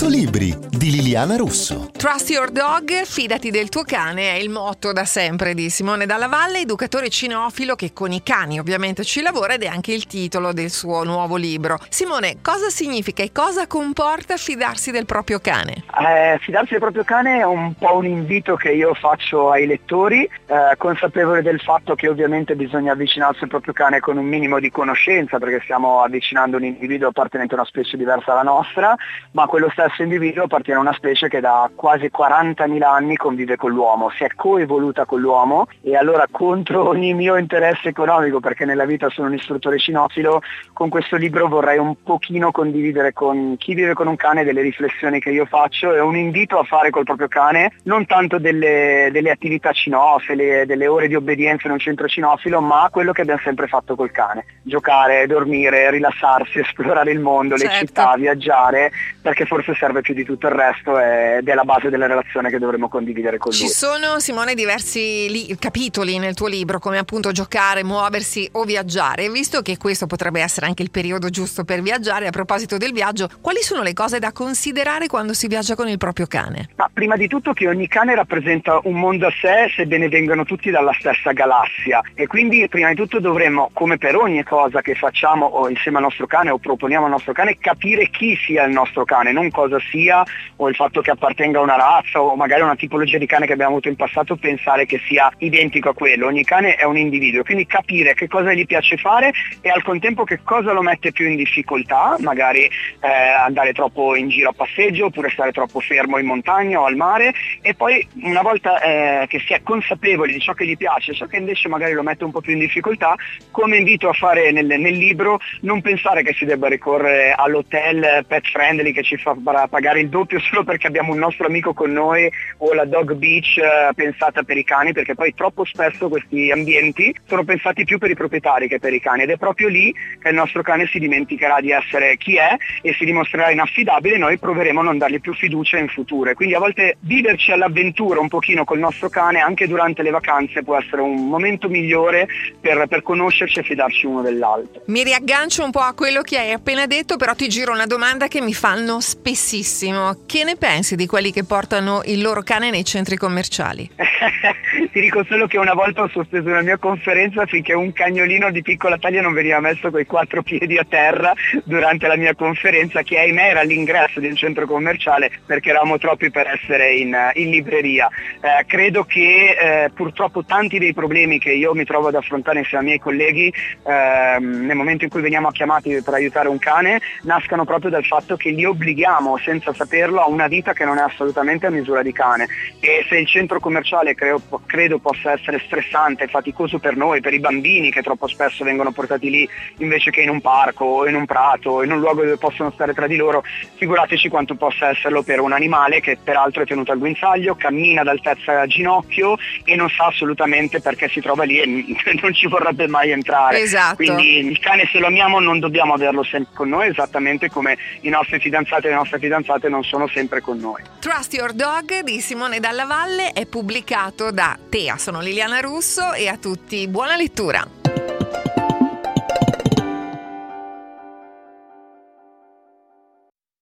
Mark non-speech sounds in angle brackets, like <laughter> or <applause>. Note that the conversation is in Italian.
100 libri di Liliana Russo. Trust your dog, fidati del tuo cane, è il motto da sempre di Simone Dalla Valle, educatore cinofilo che con i cani ovviamente ci lavora ed è anche il titolo del suo nuovo libro. Simone, cosa significa e cosa comporta fidarsi del proprio cane? Eh, fidarsi del proprio cane è un po' un invito che io faccio ai lettori, eh, consapevole del fatto che ovviamente bisogna avvicinarsi al proprio cane con un minimo di conoscenza perché stiamo avvicinando un individuo appartenente a una specie diversa dalla nostra, ma quello stesso individuo appartiene a una specie che da quasi 40.000 anni convive con l'uomo, si è coevoluta con l'uomo e allora contro <laughs> ogni mio interesse economico, perché nella vita sono un istruttore cinofilo, con questo libro vorrei un pochino condividere con chi vive con un cane delle riflessioni che io faccio e un invito a fare col proprio cane non tanto delle, delle attività cinofile, delle ore di obbedienza in un centro cinofilo, ma quello che abbiamo sempre fatto col cane, giocare, dormire, rilassarsi, <laughs> esplorare il mondo, certo. le città, viaggiare, perché forse serve più di tutto il resto ed è la base della relazione che dovremo condividere con Ci lui. Ci sono, Simone, diversi li- capitoli nel tuo libro, come appunto giocare, muoversi o viaggiare. Visto che questo potrebbe essere anche il periodo giusto per viaggiare, a proposito del viaggio, quali sono le cose da considerare quando si viaggia con il proprio cane? Ma prima di tutto che ogni cane rappresenta un mondo a sé, sebbene vengano tutti dalla stessa galassia. E quindi prima di tutto dovremmo, come per ogni cosa che facciamo o insieme al nostro cane o proponiamo al nostro cane, capire chi sia il nostro cane, non cosa sia o il fatto che appartenga a una razza o magari a una tipologia di cane che abbiamo avuto in passato pensare che sia identico a quello. Ogni cane è un individuo, quindi capire che cosa gli piace fare e al contempo che cosa lo mette più in difficoltà, magari eh, andare troppo in giro a passeggio oppure stare troppo fermo in montagna o al mare e poi una volta eh, che si è consapevoli di ciò che gli piace, ciò che invece magari lo mette un po' più in difficoltà, come invito a fare nel, nel libro, non pensare che si debba ricorrere all'hotel pet friendly che ci fa pagare il doppio <laughs> solo perché abbiamo un nostro amico con noi o la dog beach eh, pensata per i cani, perché poi troppo spesso questi ambienti sono pensati più per i proprietari che per i cani ed è proprio lì che il nostro cane si dimenticherà di essere chi è e si dimostrerà inaffidabile e noi proveremo a non dargli più fiducia in futuro. Quindi a volte viverci all'avventura un pochino col nostro cane anche durante le vacanze può essere un momento migliore per, per conoscerci e fidarci uno dell'altro. Mi riaggancio un po' a quello che hai appena detto, però ti giro una domanda che mi fanno spessissimo. Che ne pensi di quelli che portano il loro cane nei centri commerciali? <laughs> <laughs> ti dico solo che una volta ho sospeso una mia conferenza finché un cagnolino di piccola taglia non veniva messo coi quattro piedi a terra durante la mia conferenza che ahimè era all'ingresso di un centro commerciale perché eravamo troppi per essere in, in libreria. Eh, credo che eh, purtroppo tanti dei problemi che io mi trovo ad affrontare insieme ai miei colleghi eh, nel momento in cui veniamo chiamati per aiutare un cane nascano proprio dal fatto che li obblighiamo senza saperlo a una vita che non è assolutamente a misura di cane e se il centro commerciale creo, credo possa essere stressante e faticoso per noi, per i bambini che troppo spesso vengono portati lì invece che in un parco o in un prato o in un luogo dove possono stare tra di loro, figurateci quanto possa esserlo per un animale che peraltro è tenuto al guinzaglio, cammina ad altezza ginocchio e non sa assolutamente perché si trova lì e <laughs> non ci vorrebbe mai entrare. Esatto. Quindi il cane se lo amiamo non dobbiamo averlo sempre con noi, esattamente come i nostri fidanzati e le nostre fidanzate non sono sempre con noi. Trust Your Dog di Simone Dalla Valle è pubblicato da Tea, sono Liliana Russo e a tutti buona lettura.